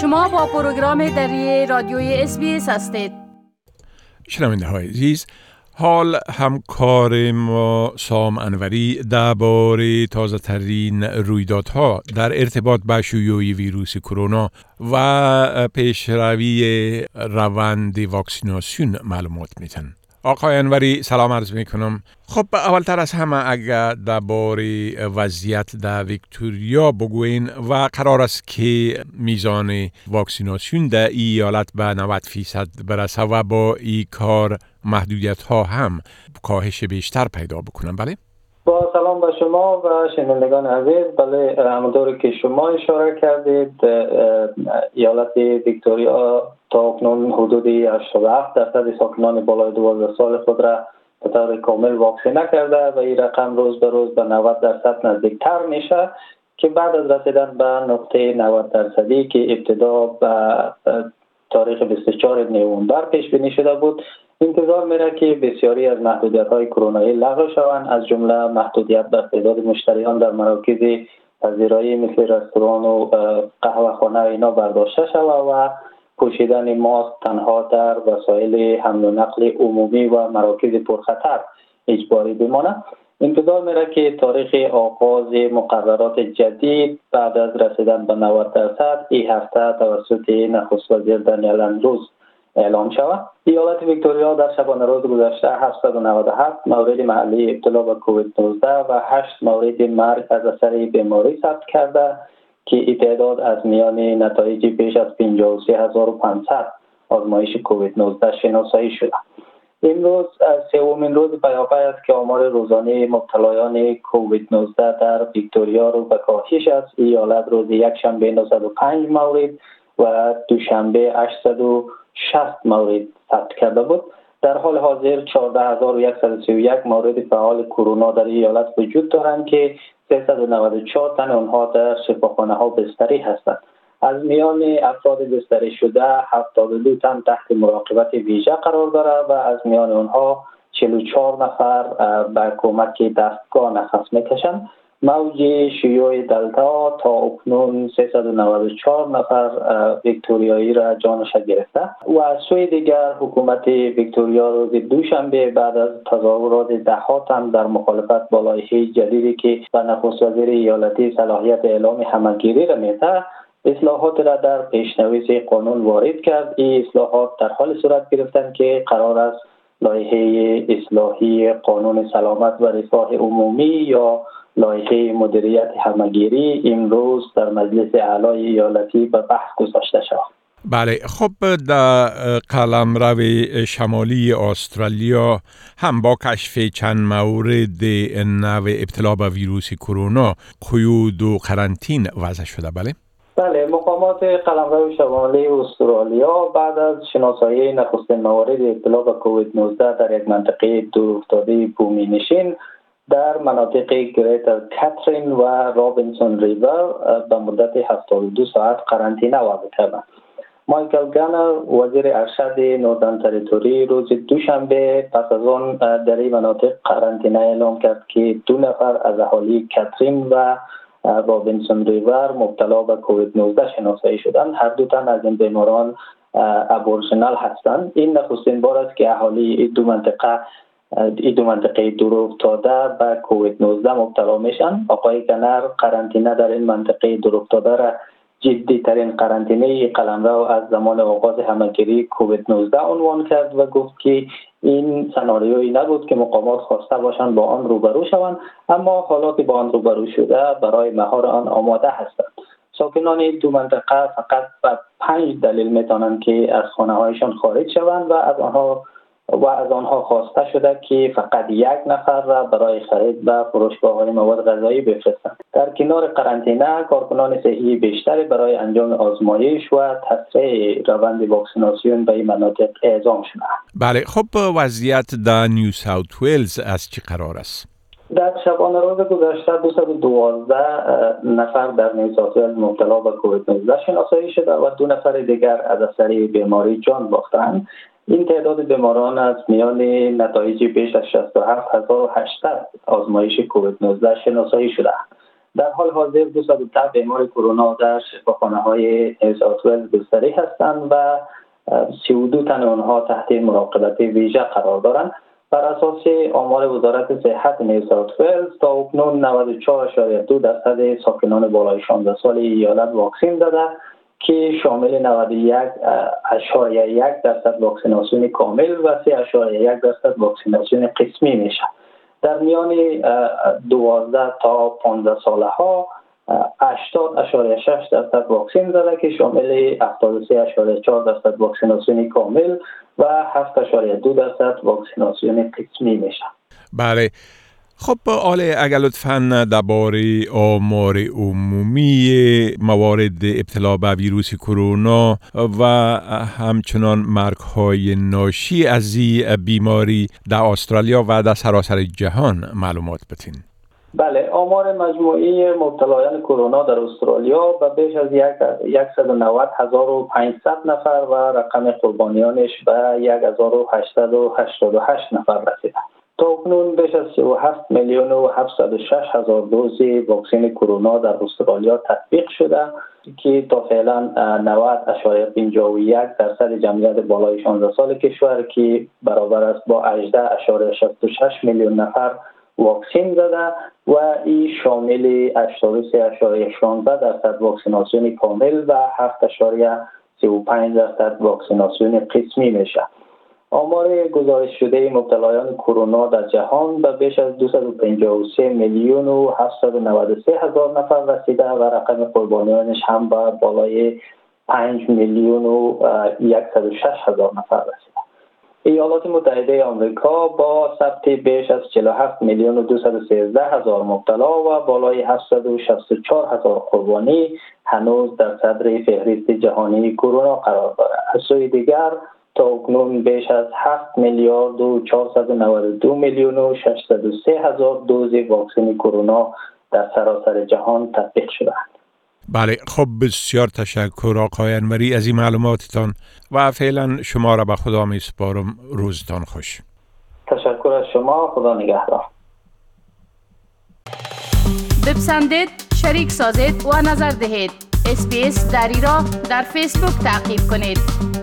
شما با پروگرام دری رادیوی SBS هستید. شنونده های عزیز حال همکار ما سام انوری درباره تازه ترین رویدادها در ارتباط با شیوع ویروس کرونا و پیشروی روند واکسیناسیون معلومات میتن آقای انوری سلام عرض می کنم خب اولتر از همه اگر درباره وضعیت در ویکتوریا بگوین و قرار است که میزان واکسیناسیون در ای ایالت به 90 فیصد برسه و با این کار محدودیت ها هم کاهش بیشتر پیدا بکنن بله؟ سلام به شما و شنوندگان عزیز. بله همونطور که شما اشاره کردید ایالت ویکتوریا تا اکنون حدود 87 درصد ساکنان بالای 12 سال خود را به طور کامل واکسینه کرده و این رقم روز به روز به 90 درصد نزدیکتر میشه که بعد از رسیدن به نقطه 90 درصدی که ابتدا به تاریخ 24 نوامبر پیش بینی شده بود انتظار میره که بسیاری از محدودیت های کرونایی لغو شوند. از جمله محدودیت بر تعداد مشتریان در مراکز پذیرایی مثل رستوران و قهوه خانه اینا برداشته شود و پوشیدن ماسک تنها در وسایل حمل و نقل عمومی و مراکز پرخطر اجباری بمانه انتظار میره که تاریخ آغاز مقررات جدید بعد از رسیدن به 90 درصد این هفته توسط نخست وزیر دانیل اندروز اعلام شود. ایالت ویکتوریا در شبانه روز گذشته 797 مورد محلی ابتلا به کووید 19 و 8 مورد مرگ از اثر بیماری ثبت کرده که این تعداد از میان نتایج بیش از 53500 آزمایش کووید 19 شناسایی شده. امروز سومین روز پیاپی است که آمار روزانه مبتلایان کووید 19 در ویکتوریا رو به کاهش است. ایالت روز یک شنبه 905 مورد و دوشنبه 860 مورد ثبت کرده بود. در حال حاضر 14131 مورد فعال کرونا در ایالت وجود دارند که 394 تن آنها در شفاخانه ها بستری هستند. از میان افراد بستری شده 72 تن تحت مراقبت ویژه قرار دارد و از میان آنها 44 نفر به کمک دستگاه نفس می‌کشند. موج شیوع دلتا تا اکنون 394 نفر ویکتوریایی را جانش گرفته و از سوی دیگر حکومت ویکتوریا روز دوشنبه بعد از تظاهرات ده تن در مخالفت با لایحه جدیدی که به نخست وزیر ایالتی صلاحیت اعلام همگیری را میده اصلاحات را در پیشنویس قانون وارد کرد. این اصلاحات در حال صورت گرفتن که قرار است لایحه اصلاحی قانون سلامت و رفاه عمومی یا لایحه مدیریت همگیری امروز در مجلس اعلای ایالتی به بحث گذاشته شد بله خب در قلم روی شمالی استرالیا هم با کشف چند مورد نو ابتلا به ویروس کرونا قیود و قرنطین وضع شده بله؟ بله مقامات قلمرو شمالی استرالیا بعد از شناسایی نخستین موارد ابتلا به کووید 19 در یک منطقه دور افتاده بومی نشین در مناطق Greater کاترین و رابینسون ریور به مدت 72 ساعت قرنطینه وضع کردند مایکل گانر وزیر ارشد Northern Territory روز دوشنبه پس از آن در این مناطق قرنطینه اعلام کرد که دو نفر از اهالی کاترین و رابینسون ریور مبتلا به کووید 19 شناسایی شدند. هر دو تن از این بیماران Aboriginal هستند. این نخستین بار است که اهالی دو منطقه این دو منطقه دور افتاده به کووید 19 مبتلا میشن. آقای کنر قرنطینه در این منطقه دور افتاده را جدی ترین قرنطینه قلمرو از زمان آغاز همگیری کووید 19 عنوان کرد و گفت که این سناریویی نبود که مقامات خواسته باشند با آن روبرو شوند اما حالا با آن روبرو شده برای مهار آن آماده هستند. ساکنان دو منطقه فقط به پنج دلیل می‌تونند که از خانه هایشان خارج شوند و از آنها و از آنها خواسته شده که فقط یک نفر را برای خرید به فروشگاه های مواد غذایی بفرستند. در کنار قرنطینه کارکنان صحی بیشتری برای انجام آزمایش و تسریع روند واکسیناسیون به این مناطق اعزام شده بله خب وضعیت در نیو ساوت ویلز از چی قرار است؟ در شبانه روز گذشته 212 نفر در نیو ساوت ویلز مبتلا به کووید 19 شناسایی شده و دو نفر دیگر از اثر بیماری جان باختند. این تعداد بیماران از میان نتایج بیش از 67800 آزمایش کووید 19 شناسایی شده. در حال حاضر 210 بیمار کرونا در شفاخانه های نیوساوت ولز گستری هستند و 32 تن آنها تحت مراقبت ویژه قرار دارند. بر اساس آمار وزارت صحت نیوساوت ولز تا اکنون 94.2 درصد ساکنان بالای 16 سال ایالت واکسین داده که شامل 91 اشاریه یک درصد واکسیناسیون کامل و 3 یک درصد واکسیناسیون قسمی میشه. در میان 12 تا 15 ساله ها 80 اشاره 6 درصد واکسین زده که شامل 73 اشاره 4 درصد واکسیناسیون کامل و 7 اشاره 2 درصد واکسیناسیون قسمی میشه. بله. خب آله اگر لطفا درباره آمار عمومی موارد ابتلا به ویروس کرونا و همچنان مرگ های ناشی از این بیماری در استرالیا و در سراسر جهان معلومات بتین بله آمار مجموعی مبتلایان کرونا در استرالیا به بیش از 190,500 نفر و رقم قربانیانش به 1888 نفر رسیده. تا اکنون بیش از 37 میلیون و 706 هزار دوز واکسن کرونا در استرالیا تطبیق شده که تا فعلا 90 درصد جمعیت بالای 16 سال کشور که برابر است با 18 میلیون نفر واکسین زده و این شامل 83.16 درصد واکسیناسیون کامل و 7.35 درصد واکسیناسیون قسمی میشه. آمار گزارش شده مبتلایان کرونا در جهان به بیش از 253 میلیون و 793 هزار نفر رسیده و رقم قربانیانش هم به بالای 5 میلیون و 106 هزار نفر رسیده. ایالات متحده آمریکا با ثبت بیش از 47 میلیون و 213 هزار مبتلا و بالای 764 هزار قربانی هنوز در صدر فهرست جهانی کرونا قرار دارد. از سوی دیگر تا اکنون بیش از 7 میلیارد و 492 میلیون و 603 هزار دوز واکسن کرونا در سراسر جهان تطبیق شدهاند. بله خب بسیار تشکر آقای انوری از این معلوماتتان و فعلا شما را به خدا می سپارم روزتان خوش. تشکر از شما. خدا نگهدار. بپسندید شریک سازید و نظر دهید. اسپیس دری را در فیسبوک تعقیب کنید.